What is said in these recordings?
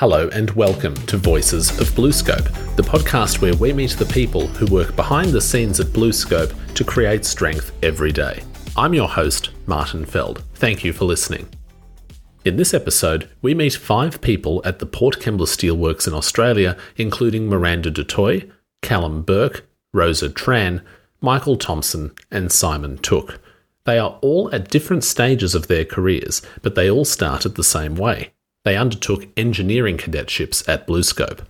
Hello and welcome to Voices of BlueScope, the podcast where we meet the people who work behind the scenes at BlueScope to create strength every day. I'm your host, Martin Feld. Thank you for listening. In this episode, we meet five people at the Port Kembla Steelworks in Australia, including Miranda Du Toit, Callum Bourke, Rosa Tran, Michael Thompson, and Simon Took. They are all at different stages of their careers, but they all started the same way. They undertook engineering cadetships at BlueScope.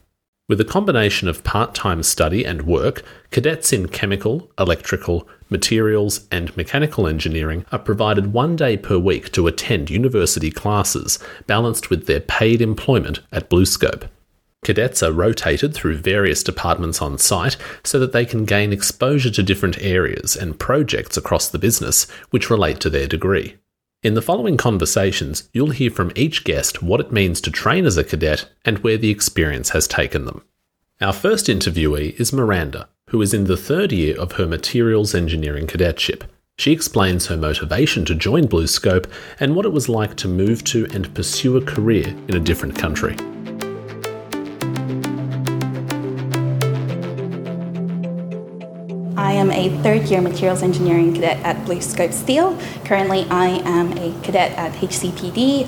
With a combination of part time study and work, cadets in chemical, electrical, materials, and mechanical engineering are provided one day per week to attend university classes, balanced with their paid employment at BlueScope. Cadets are rotated through various departments on site so that they can gain exposure to different areas and projects across the business which relate to their degree. In the following conversations, you'll hear from each guest what it means to train as a cadet and where the experience has taken them. Our first interviewee is Miranda, who is in the third year of her materials engineering cadetship. She explains her motivation to join BlueScope and what it was like to move to and pursue a career in a different country. Am a third year materials engineering cadet at BlueScope Steel. Currently, I am a cadet at HCPD,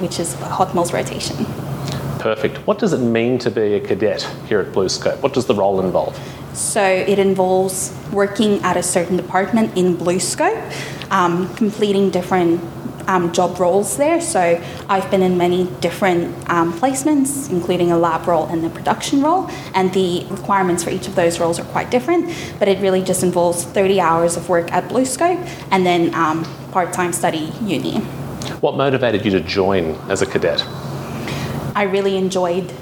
which is hot mills rotation. Perfect. What does it mean to be a cadet here at BlueScope? What does the role involve? So, it involves working at a certain department in BlueScope, um, completing different um, job roles there. So I've been in many different um, placements, including a lab role and a production role, and the requirements for each of those roles are quite different. But it really just involves 30 hours of work at BlueScope and then um, part-time study uni. What motivated you to join as a cadet? I really enjoyed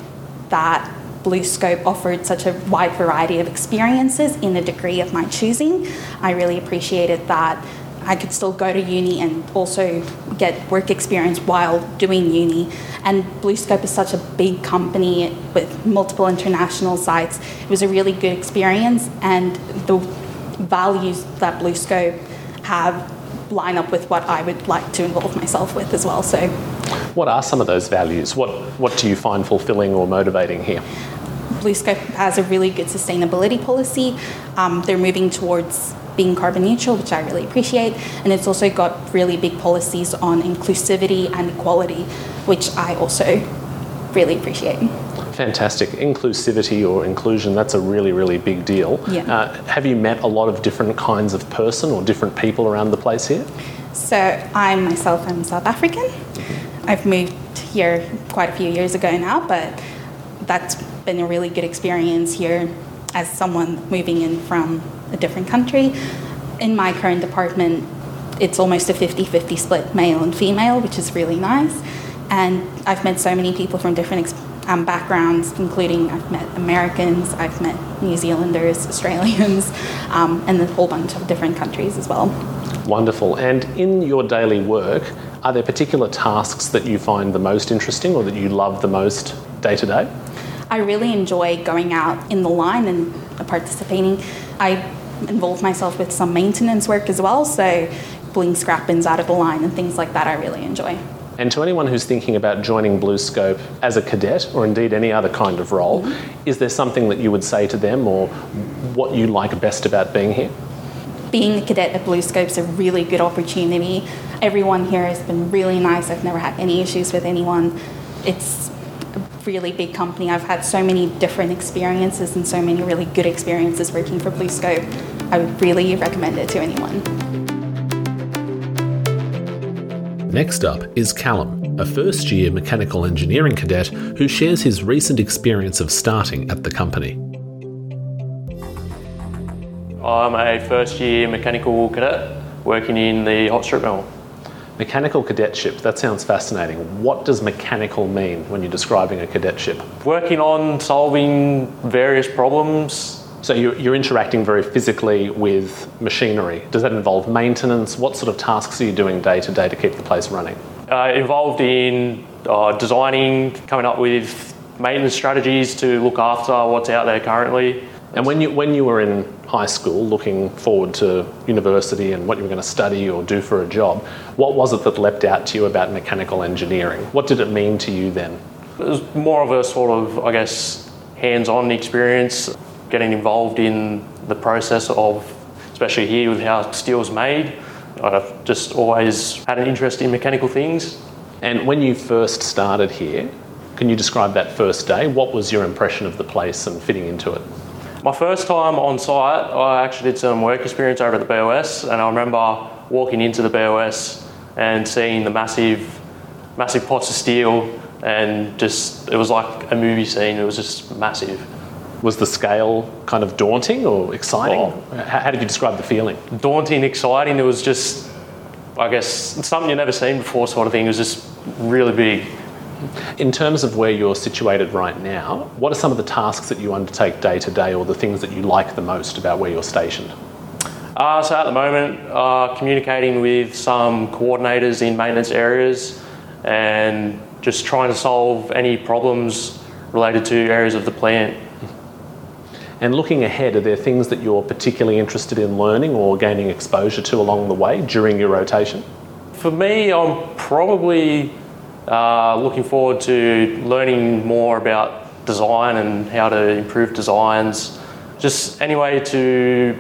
that BlueScope offered such a wide variety of experiences in a degree of my choosing. I really appreciated that I could still go to uni and also get work experience while doing uni. And BlueScope is such a big company with multiple international sites. It was a really good experience, and the values that BlueScope have line up with what I would like to involve myself with as well. So, what are some of those values? What what do you find fulfilling or motivating here? BlueScope has a really good sustainability policy. Um, they're moving towards being carbon neutral, which I really appreciate. And it's also got really big policies on inclusivity and equality, which I also really appreciate. Fantastic. Inclusivity or inclusion, that's a really, really big deal. Yeah. Uh, have you met a lot of different kinds of person or different people around the place here? So, I myself am South African. I've moved here quite a few years ago now, but that's been a really good experience here as someone moving in from a different country. In my current department, it's almost a 50 50 split male and female, which is really nice. And I've met so many people from different um, backgrounds, including I've met Americans, I've met New Zealanders, Australians, um, and a whole bunch of different countries as well. Wonderful. And in your daily work, are there particular tasks that you find the most interesting or that you love the most day to day? I really enjoy going out in the line and participating. I involve myself with some maintenance work as well, so pulling scrap bins out of the line and things like that I really enjoy. And to anyone who's thinking about joining BlueScope as a cadet or indeed any other kind of role, mm-hmm. is there something that you would say to them or what you like best about being here? Being a cadet at BlueScope is a really good opportunity. Everyone here has been really nice. I've never had any issues with anyone. It's a really big company. I've had so many different experiences and so many really good experiences working for BlueScope. I would really recommend it to anyone. Next up is Callum, a first year mechanical engineering cadet who shares his recent experience of starting at the company. I'm a first year mechanical cadet working in the hot strip mill. Mechanical cadetship, that sounds fascinating. What does mechanical mean when you're describing a cadetship? Working on solving various problems. So you're, you're interacting very physically with machinery. Does that involve maintenance? What sort of tasks are you doing day to day to keep the place running? Uh, involved in uh, designing, coming up with maintenance strategies to look after what's out there currently. And when you when you were in high school, looking forward to university and what you were going to study or do for a job, what was it that leapt out to you about mechanical engineering? What did it mean to you then? It was more of a sort of, I guess, hands-on experience, getting involved in the process of, especially here with how steel's made. I've just always had an interest in mechanical things. And when you first started here, can you describe that first day? What was your impression of the place and fitting into it? My first time on site, I actually did some work experience over at the BOS, and I remember walking into the BOS and seeing the massive, massive pots of steel, and just it was like a movie scene. It was just massive. Was the scale kind of daunting or exciting? Oh. How did you describe the feeling? Daunting, exciting. It was just, I guess, something you've never seen before, sort of thing. It was just really big. In terms of where you're situated right now, what are some of the tasks that you undertake day to day or the things that you like the most about where you're stationed? Uh, so at the moment, uh, communicating with some coordinators in maintenance areas and just trying to solve any problems related to areas of the plant. And looking ahead, are there things that you're particularly interested in learning or gaining exposure to along the way during your rotation? For me, I'm probably uh, looking forward to learning more about design and how to improve designs. Just any way to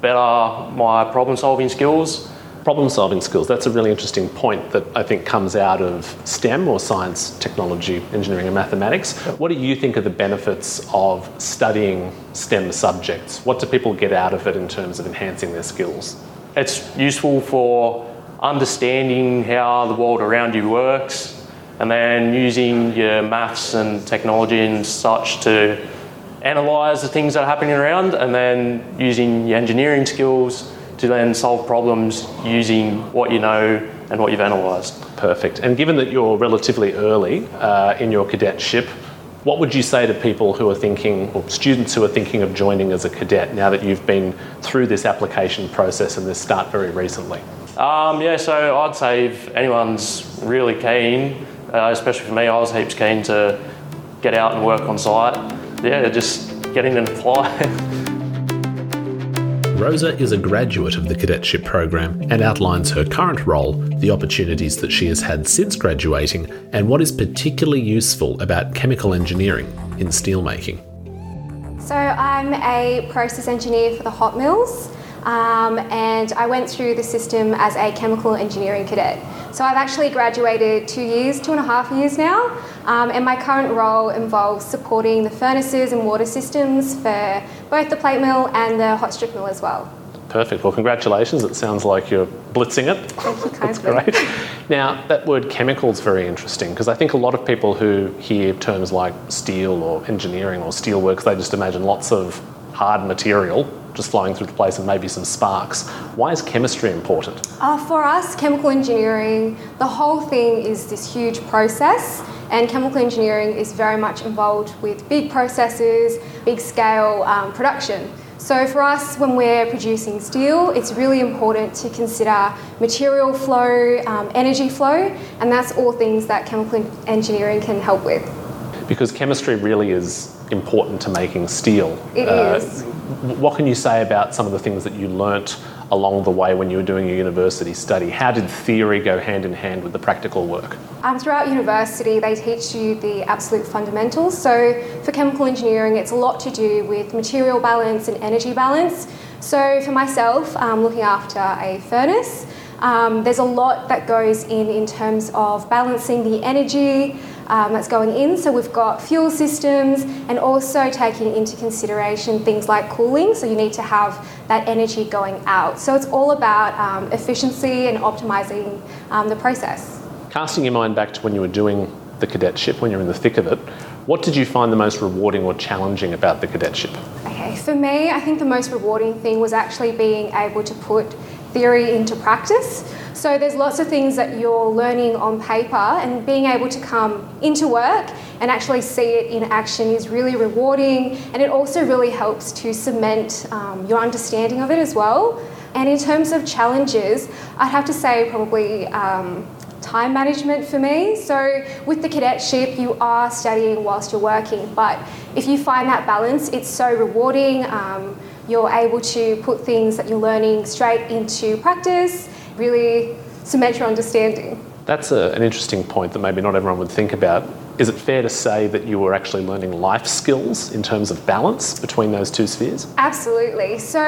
better my problem solving skills. Problem solving skills, that's a really interesting point that I think comes out of STEM or science, technology, engineering, and mathematics. What do you think are the benefits of studying STEM subjects? What do people get out of it in terms of enhancing their skills? It's useful for understanding how the world around you works and then using your maths and technology and such to analyze the things that are happening around and then using your engineering skills to then solve problems using what you know and what you've analysed. Perfect. And given that you're relatively early uh, in your cadetship, what would you say to people who are thinking, or students who are thinking of joining as a cadet now that you've been through this application process and this start very recently? Um, yeah, so I'd say if anyone's really keen, uh, especially for me, I was heaps keen to get out and work on site. Yeah, just getting in and apply. Rosa is a graduate of the cadetship program and outlines her current role, the opportunities that she has had since graduating, and what is particularly useful about chemical engineering in steelmaking. So I'm a process engineer for the hot mills. Um, and I went through the system as a chemical engineering cadet. So I've actually graduated two years, two and a half years now, um, and my current role involves supporting the furnaces and water systems for both the plate mill and the hot strip mill as well. Perfect. Well, congratulations. It sounds like you're blitzing it. Thank you That's great. Now, that word chemical is very interesting because I think a lot of people who hear terms like steel or engineering or steelworks, they just imagine lots of hard material just flowing through the place and maybe some sparks. Why is chemistry important? Uh, for us, chemical engineering, the whole thing is this huge process, and chemical engineering is very much involved with big processes, big scale um, production. So, for us, when we're producing steel, it's really important to consider material flow, um, energy flow, and that's all things that chemical engineering can help with. Because chemistry really is important to making steel. It Uh, is. What can you say about some of the things that you learnt along the way when you were doing your university study? How did theory go hand in hand with the practical work? Um, throughout university, they teach you the absolute fundamentals. So, for chemical engineering, it's a lot to do with material balance and energy balance. So, for myself, um, looking after a furnace, um, there's a lot that goes in in terms of balancing the energy um, that's going in. So, we've got fuel systems and also taking into consideration things like cooling. So, you need to have that energy going out. So, it's all about um, efficiency and optimizing um, the process. Casting your mind back to when you were doing the cadetship, when you're in the thick of it, what did you find the most rewarding or challenging about the cadetship? Okay, for me, I think the most rewarding thing was actually being able to put theory into practice. So there's lots of things that you're learning on paper, and being able to come into work and actually see it in action is really rewarding, and it also really helps to cement um, your understanding of it as well. And in terms of challenges, I'd have to say probably. Um, time management for me. So, with the cadetship, you are studying whilst you're working, but if you find that balance, it's so rewarding. Um, you're able to put things that you're learning straight into practice, really cement your understanding. That's a, an interesting point that maybe not everyone would think about. is it fair to say that you were actually learning life skills in terms of balance between those two spheres? Absolutely. So,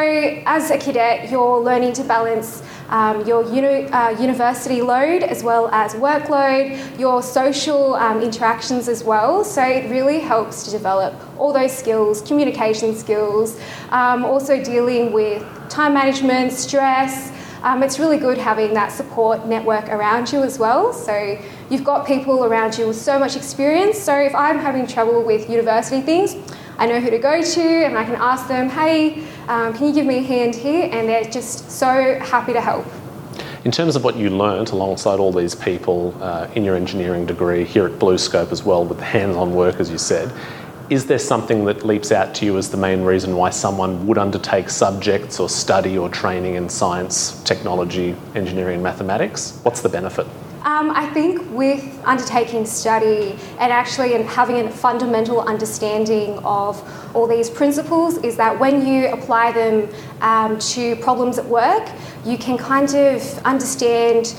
as a cadet, you're learning to balance um, your uni- uh, university load as well as workload, your social um, interactions as well. So, it really helps to develop all those skills, communication skills, um, also dealing with time management, stress. Um, it's really good having that support network around you as well. So, you've got people around you with so much experience. So, if I'm having trouble with university things, I know who to go to and I can ask them, hey, um, can you give me a hand here? And they're just so happy to help. In terms of what you learnt alongside all these people uh, in your engineering degree here at BlueScope as well, with the hands on work, as you said, is there something that leaps out to you as the main reason why someone would undertake subjects or study or training in science, technology, engineering, and mathematics? What's the benefit? Um, I think with undertaking study and actually having a fundamental understanding of all these principles is that when you apply them um, to problems at work, you can kind of understand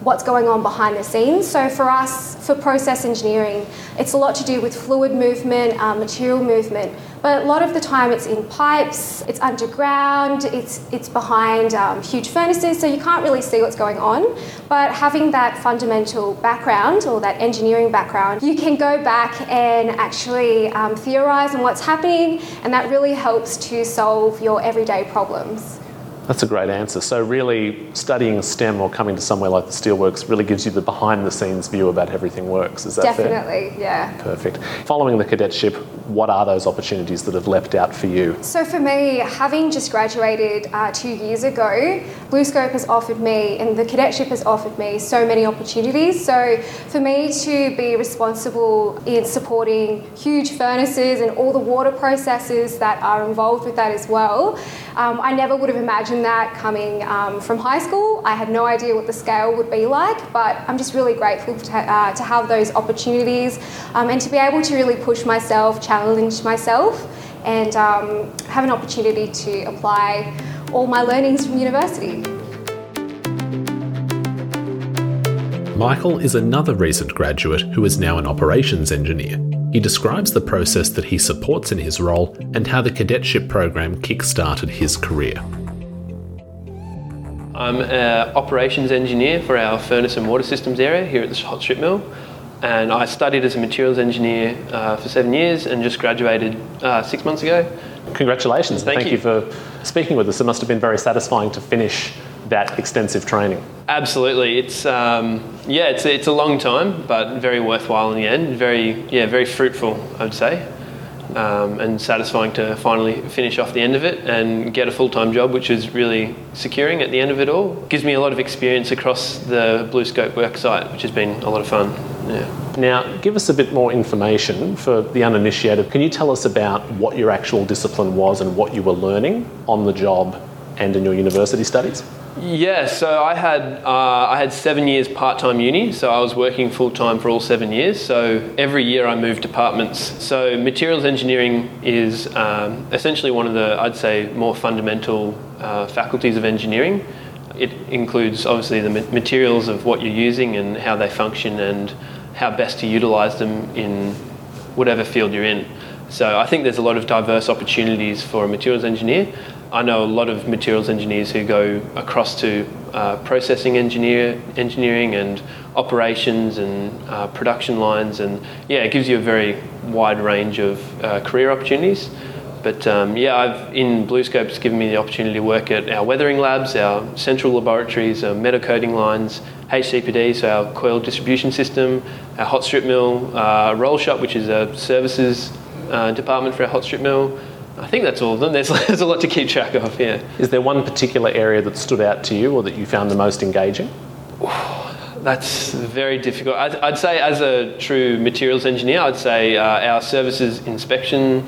what's going on behind the scenes. So for us, for process engineering, it's a lot to do with fluid movement, uh, material movement. But a lot of the time, it's in pipes, it's underground, it's it's behind um, huge furnaces, so you can't really see what's going on. But having that fundamental background or that engineering background, you can go back and actually um, theorize on what's happening, and that really helps to solve your everyday problems. That's a great answer. So, really, studying STEM or coming to somewhere like the Steelworks really gives you the behind the scenes view about how everything works. Is that Definitely, fair? yeah. Perfect. Following the cadetship, what are those opportunities that have leapt out for you? So, for me, having just graduated uh, two years ago, BlueScope has offered me and the cadetship has offered me so many opportunities. So, for me to be responsible in supporting huge furnaces and all the water processes that are involved with that as well, um, I never would have imagined that coming um, from high school. I had no idea what the scale would be like, but I'm just really grateful to, uh, to have those opportunities um, and to be able to really push myself, challenge myself, and um, have an opportunity to apply all my learnings from university. Michael is another recent graduate who is now an operations engineer. He describes the process that he supports in his role and how the cadetship program kick-started his career. I'm an operations engineer for our furnace and water systems area here at the hot strip mill. And I studied as a materials engineer uh, for seven years and just graduated uh, six months ago. Congratulations. Thank, Thank you. you for speaking with us. It must have been very satisfying to finish that extensive training. Absolutely, it's um, yeah, it's it's a long time, but very worthwhile in the end. Very yeah, very fruitful, I'd say, um, and satisfying to finally finish off the end of it and get a full time job, which is really securing at the end of it all. Gives me a lot of experience across the BlueScope work site, which has been a lot of fun. Yeah. Now, give us a bit more information for the uninitiated. Can you tell us about what your actual discipline was and what you were learning on the job and in your university studies? Yeah, so I had uh, I had seven years part time uni, so I was working full time for all seven years. So every year I moved departments. So materials engineering is um, essentially one of the I'd say more fundamental uh, faculties of engineering. It includes obviously the materials of what you're using and how they function and how best to utilise them in whatever field you're in. So I think there's a lot of diverse opportunities for a materials engineer. I know a lot of materials engineers who go across to uh, processing engineer, engineering and operations and uh, production lines, and yeah, it gives you a very wide range of uh, career opportunities. But um, yeah, I've in BlueScope it's given me the opportunity to work at our weathering labs, our central laboratories, our metal coating lines, HCPD, so our coil distribution system, our hot strip mill, uh, roll shop, which is a services uh, department for our hot strip mill. I think that's all of them. There's, there's a lot to keep track of, yeah. Is there one particular area that stood out to you or that you found the most engaging? That's very difficult. I'd, I'd say, as a true materials engineer, I'd say uh, our services inspection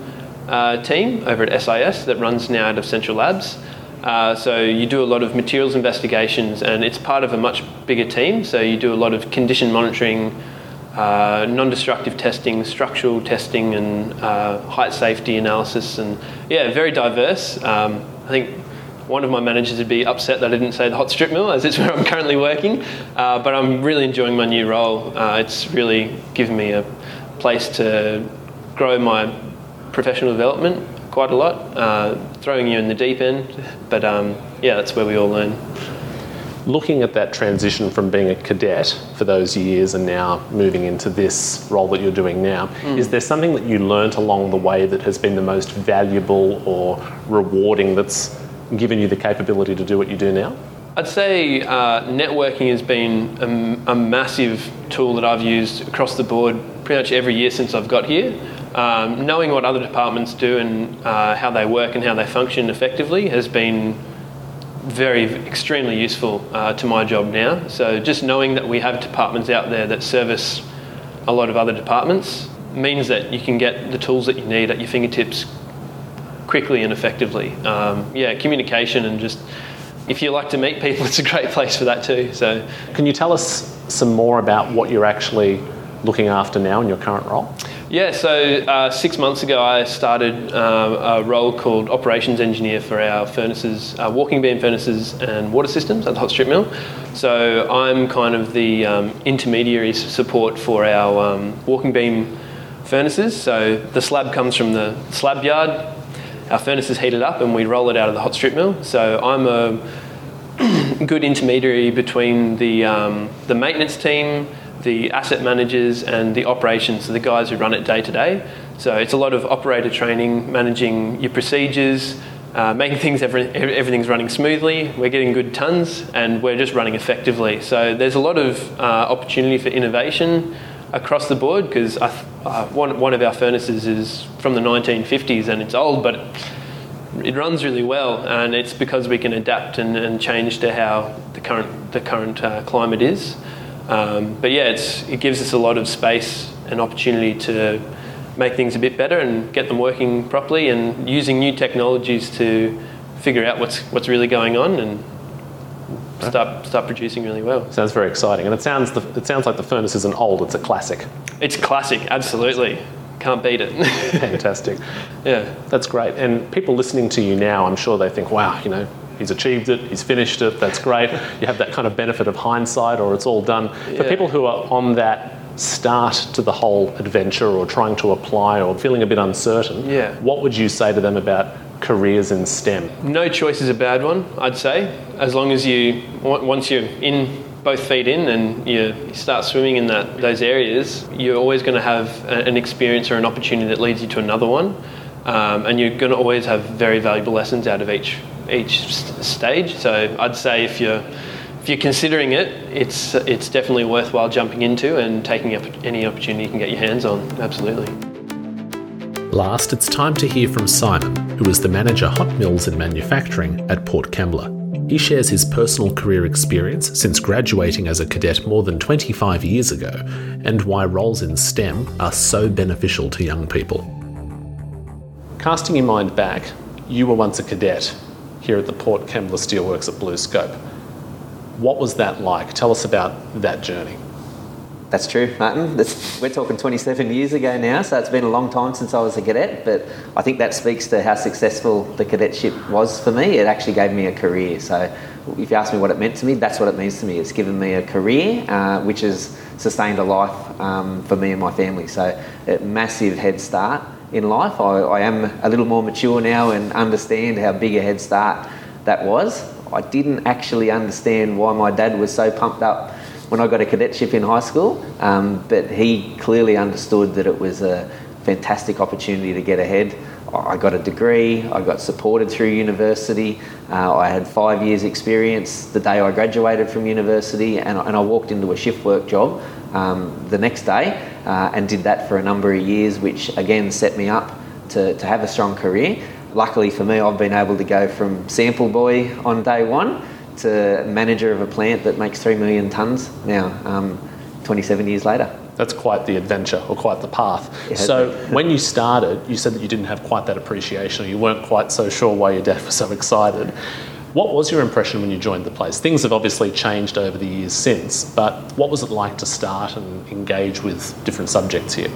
uh, team over at SIS that runs now out of Central Labs. Uh, so you do a lot of materials investigations, and it's part of a much bigger team. So you do a lot of condition monitoring, uh, non-destructive testing, structural testing, and uh, height safety analysis, and yeah, very diverse. Um, I think one of my managers would be upset that I didn't say the hot strip mill, as it's where I'm currently working. Uh, but I'm really enjoying my new role. Uh, it's really given me a, place to grow my professional development quite a lot, uh, throwing you in the deep end. But um, yeah, that's where we all learn. Looking at that transition from being a cadet for those years and now moving into this role that you're doing now, mm. is there something that you learnt along the way that has been the most valuable or rewarding that's given you the capability to do what you do now? I'd say uh, networking has been a, a, massive tool that I've used across the board pretty much every year since I've got here. Um, knowing what other departments do and uh, how they work and how they function effectively has been very extremely useful uh, to my job now. So just knowing that we have departments out there that service a lot of other departments means that you can get the tools that you need at your fingertips quickly and effectively. Um, yeah, communication and just if you like to meet people, it's a great place for that too. So, can you tell us some more about what you're actually looking after now in your current role? Yeah, so uh, six months ago, I started uh, a role called operations engineer for our furnaces, uh, walking beam furnaces, and water systems at the hot strip mill. So I'm kind of the um, intermediary support for our um, walking beam furnaces. So the slab comes from the slab yard, our furnace is heated up, and we roll it out of the hot strip mill. So I'm a good intermediary between the um, the maintenance team the asset managers and the operations, the guys who run it day to day. So it's a lot of operator training, managing your procedures, uh, making things every, everything's running smoothly. We're getting good tons, and we're just running effectively. So there's a lot of uh, opportunity for innovation across the board because uh, one, one of our furnaces is from the 1950s and it's old, but it runs really well, and it's because we can adapt and, and change to how the current the current uh, climate is. Um, but yeah, it gives us a lot of space and opportunity to make things a bit better and get them working properly and using new technologies to figure out what's what's really going on and start start producing really well. Sounds very exciting, and it sounds the, it sounds like the furnace isn't old; it's a classic. It's classic, absolutely. Can't beat it. Fantastic. Yeah, that's great. And people listening to you now, I'm sure they think, "Wow, you know, he's achieved it, he's finished it, that's great. You have that kind of benefit of hindsight, or it's all done. For people who are on that start to the whole adventure or trying to apply or feeling a bit uncertain, yeah. what would you say to them about careers in STEM? No choice is a bad one, I'd say. As long as you, once you're in both feet in and you start swimming in that those areas, you're always going to have an experience or an opportunity that leads you to another one. Um, and you're going to always have very valuable lessons out of each each stage. So I'd say if you're if you're considering it, it's it's definitely worthwhile jumping into and taking up any opportunity you can get your hands on. Absolutely. Last, it's time to hear from Simon, who is the manager hot mills and manufacturing at Port Kembla. He shares his personal career experience since graduating as a cadet more than 25 years ago and why roles in STEM are so beneficial to young people. Casting your mind back, you were once a cadet here at the Port Kembla Steelworks at BlueScope. What was that like? Tell us about that journey. That's true, Martin. That's, we're talking 27 years ago now, so it's been a long time since I was a cadet, but I think that speaks to how successful the cadetship was for me. It actually gave me a career. So, if you ask me what it meant to me, that's what it means to me. It's given me a career uh, which has sustained a life um, for me and my family. So, a massive head start in life. I, I am a little more mature now and understand how big a head start that was. I didn't actually understand why my dad was so pumped up when I got a cadetship in high school, um, but he clearly understood that it was a fantastic opportunity to get ahead. I got a degree, I got supported through university, uh, I had five years' experience the day I graduated from university, and, and I walked into a shift work job um, the next day uh, and did that for a number of years, which again set me up to, to have a strong career. Luckily for me, I've been able to go from sample boy on day one to manager of a plant that makes 3 million tonnes now, um, 27 years later. That's quite the adventure or quite the path. So, when you started, you said that you didn't have quite that appreciation or you weren't quite so sure why your dad was so excited. What was your impression when you joined the place? Things have obviously changed over the years since, but what was it like to start and engage with different subjects here?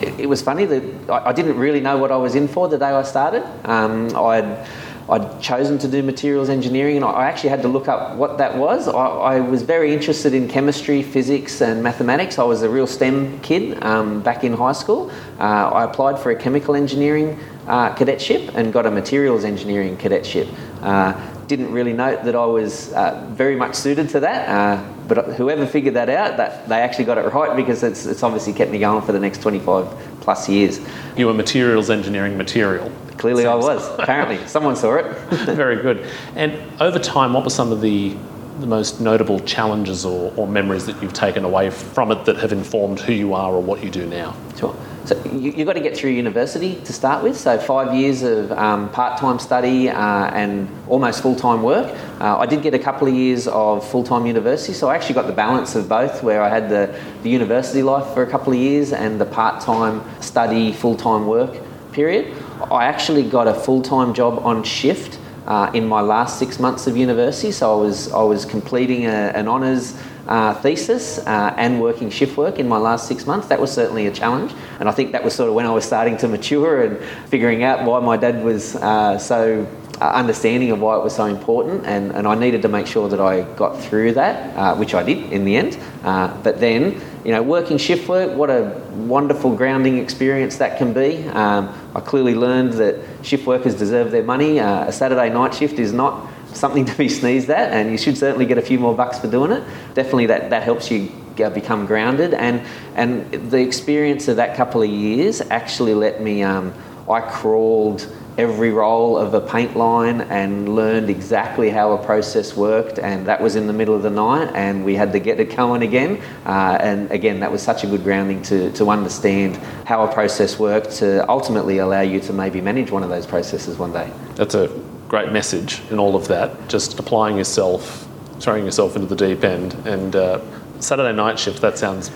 It, it was funny that I, didn't really know what I was in for the day I started. Um, I'd I'd chosen to do materials engineering, and I actually had to look up what that was. I, I was very interested in chemistry, physics, and mathematics. I was a real STEM kid um, back in high school. Uh, I applied for a chemical engineering uh, cadetship and got a materials engineering cadetship. Uh, didn't really note that I was uh, very much suited to that, uh, but whoever figured that out, that they actually got it right because it's, it's obviously kept me going for the next 25 plus years. You were materials engineering material. Clearly, I was. Apparently, someone saw it. Very good. And over time, what were some of the the most notable challenges or, or memories that you've taken away from it that have informed who you are or what you do now? Sure. So you, have got to get through university to start with. So five years of um, part-time study uh, and almost full-time work. Uh, I did get a couple of years of full-time university, so I actually got the balance of both, where I had the, the university life for a couple of years and the part-time study, full-time work period. I actually got a full-time job on shift uh, in my last six months of university. So I was I was completing a, an honours uh, thesis uh, and working shift work in my last six months. That was certainly a challenge, and I think that was sort of when I was starting to mature and figuring out why my dad was uh, so uh, understanding of why it was so important, and, and I needed to make sure that I got through that, uh, which I did in the end. Uh, but then, you know, working shift work, what a wonderful grounding experience that can be. Um, I clearly learned that shift workers deserve their money. Uh, a Saturday night shift is not something to be sneezed at, and you should certainly get a few more bucks for doing it. Definitely, that, that helps you become grounded, and and the experience of that couple of years actually let me. Um, I crawled every roll of a paint line and learned exactly how a process worked. And that was in the middle of the night and we had to get it going again. Uh, and again that was such a good grounding to, to understand how a process worked to ultimately allow you to maybe manage one of those processes one day. That's a great message in all of that. Just applying yourself throwing yourself into the deep end and uh, saturday night shift that sounds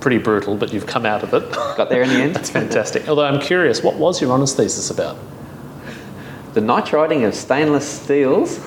pretty brutal, but you've come out of it. Got there in the end. That's fantastic. Although I'm curious, what was your honours thesis about? the nitriding of stainless steels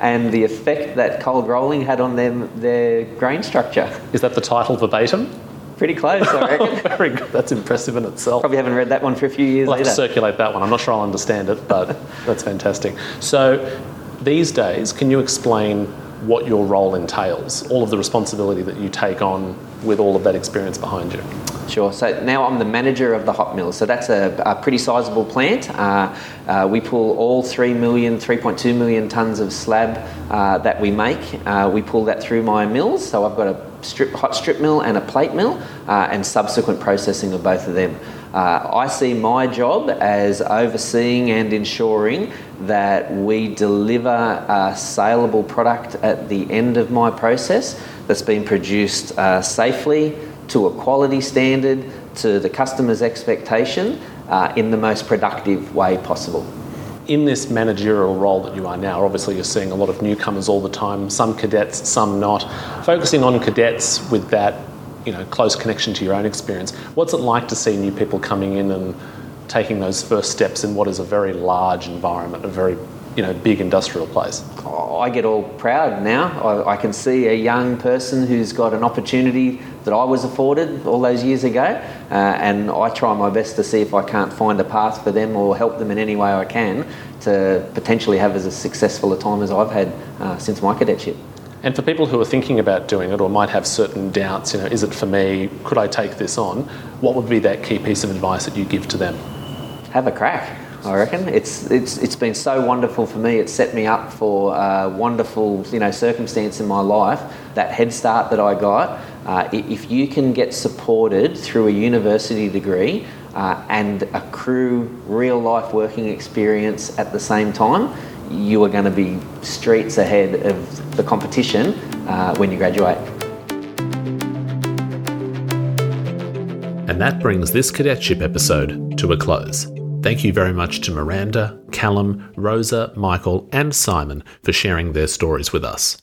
and the effect that cold rolling had on them, their grain structure. Is that the title verbatim? Pretty close, I reckon. Very good. That's impressive in itself. Probably haven't read that one for a few years. We'll have to circulate that one. I'm not sure I'll understand it, but that's fantastic. So, these days, can you explain what your role entails, all of the responsibility that you take on with all of that experience behind you? Sure. So now I'm the manager of the hot mill. So that's a, a pretty sizable plant. Uh, uh, we pull all 3 million, 3.2 million tonnes of slab uh, that we make. Uh, we pull that through my mills. So I've got a strip, hot strip mill and a plate mill uh, and subsequent processing of both of them. Uh, I see my job as overseeing and ensuring that we deliver a saleable product at the end of my process that's been produced uh, safely to a quality standard to the customer's expectation uh, in the most productive way possible. In this managerial role that you are now, obviously you're seeing a lot of newcomers all the time, some cadets, some not. Focusing on cadets with that you know, close connection to your own experience, what's it like to see new people coming in and taking those first steps in what is a very large environment, a very you know, big industrial place? Oh, I get all proud now. I, I, can see a young person who's got an opportunity that I was afforded all those years ago, uh, and I try my best to see if I can't find a path for them or help them in any way I can to potentially have as successful a time as I've had uh, since my cadetship. And for people who are thinking about doing it or might have certain doubts, you know, is it for me? Could I take this on? What would be that key piece of advice that you give to them? Have a crack. I reckon it's it's it's been so wonderful for me. It's set me up for a wonderful you know circumstance in my life. That head start that I got. Uh, if you can get supported through a university degree uh, and accrue real life working experience at the same time, you are going to be streets ahead of the competition uh, when you graduate. And that brings this cadetship episode to a close. Thank you very much to Miranda, Callum, Rosa, Michael, and Simon for sharing their stories with us.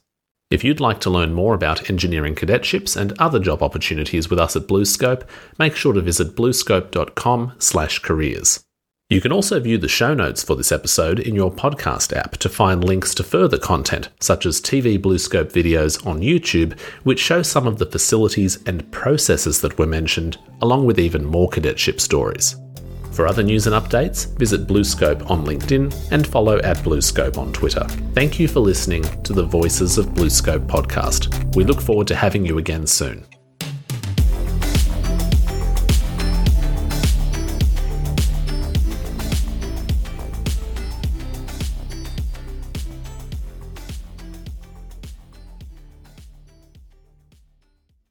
If you'd like to learn more about engineering cadetships and other job opportunities with us at BlueScope, make sure to visit bluescope.com/careers. You can also view the show notes for this episode in your podcast app to find links to further content, such as TV BlueScope videos on YouTube, which show some of the facilities and processes that were mentioned, along with even more cadetship stories. For other news and updates, visit Bluescope on LinkedIn and follow at Bluescope on Twitter. Thank you for listening to the Voices of Bluescope podcast. We look forward to having you again soon.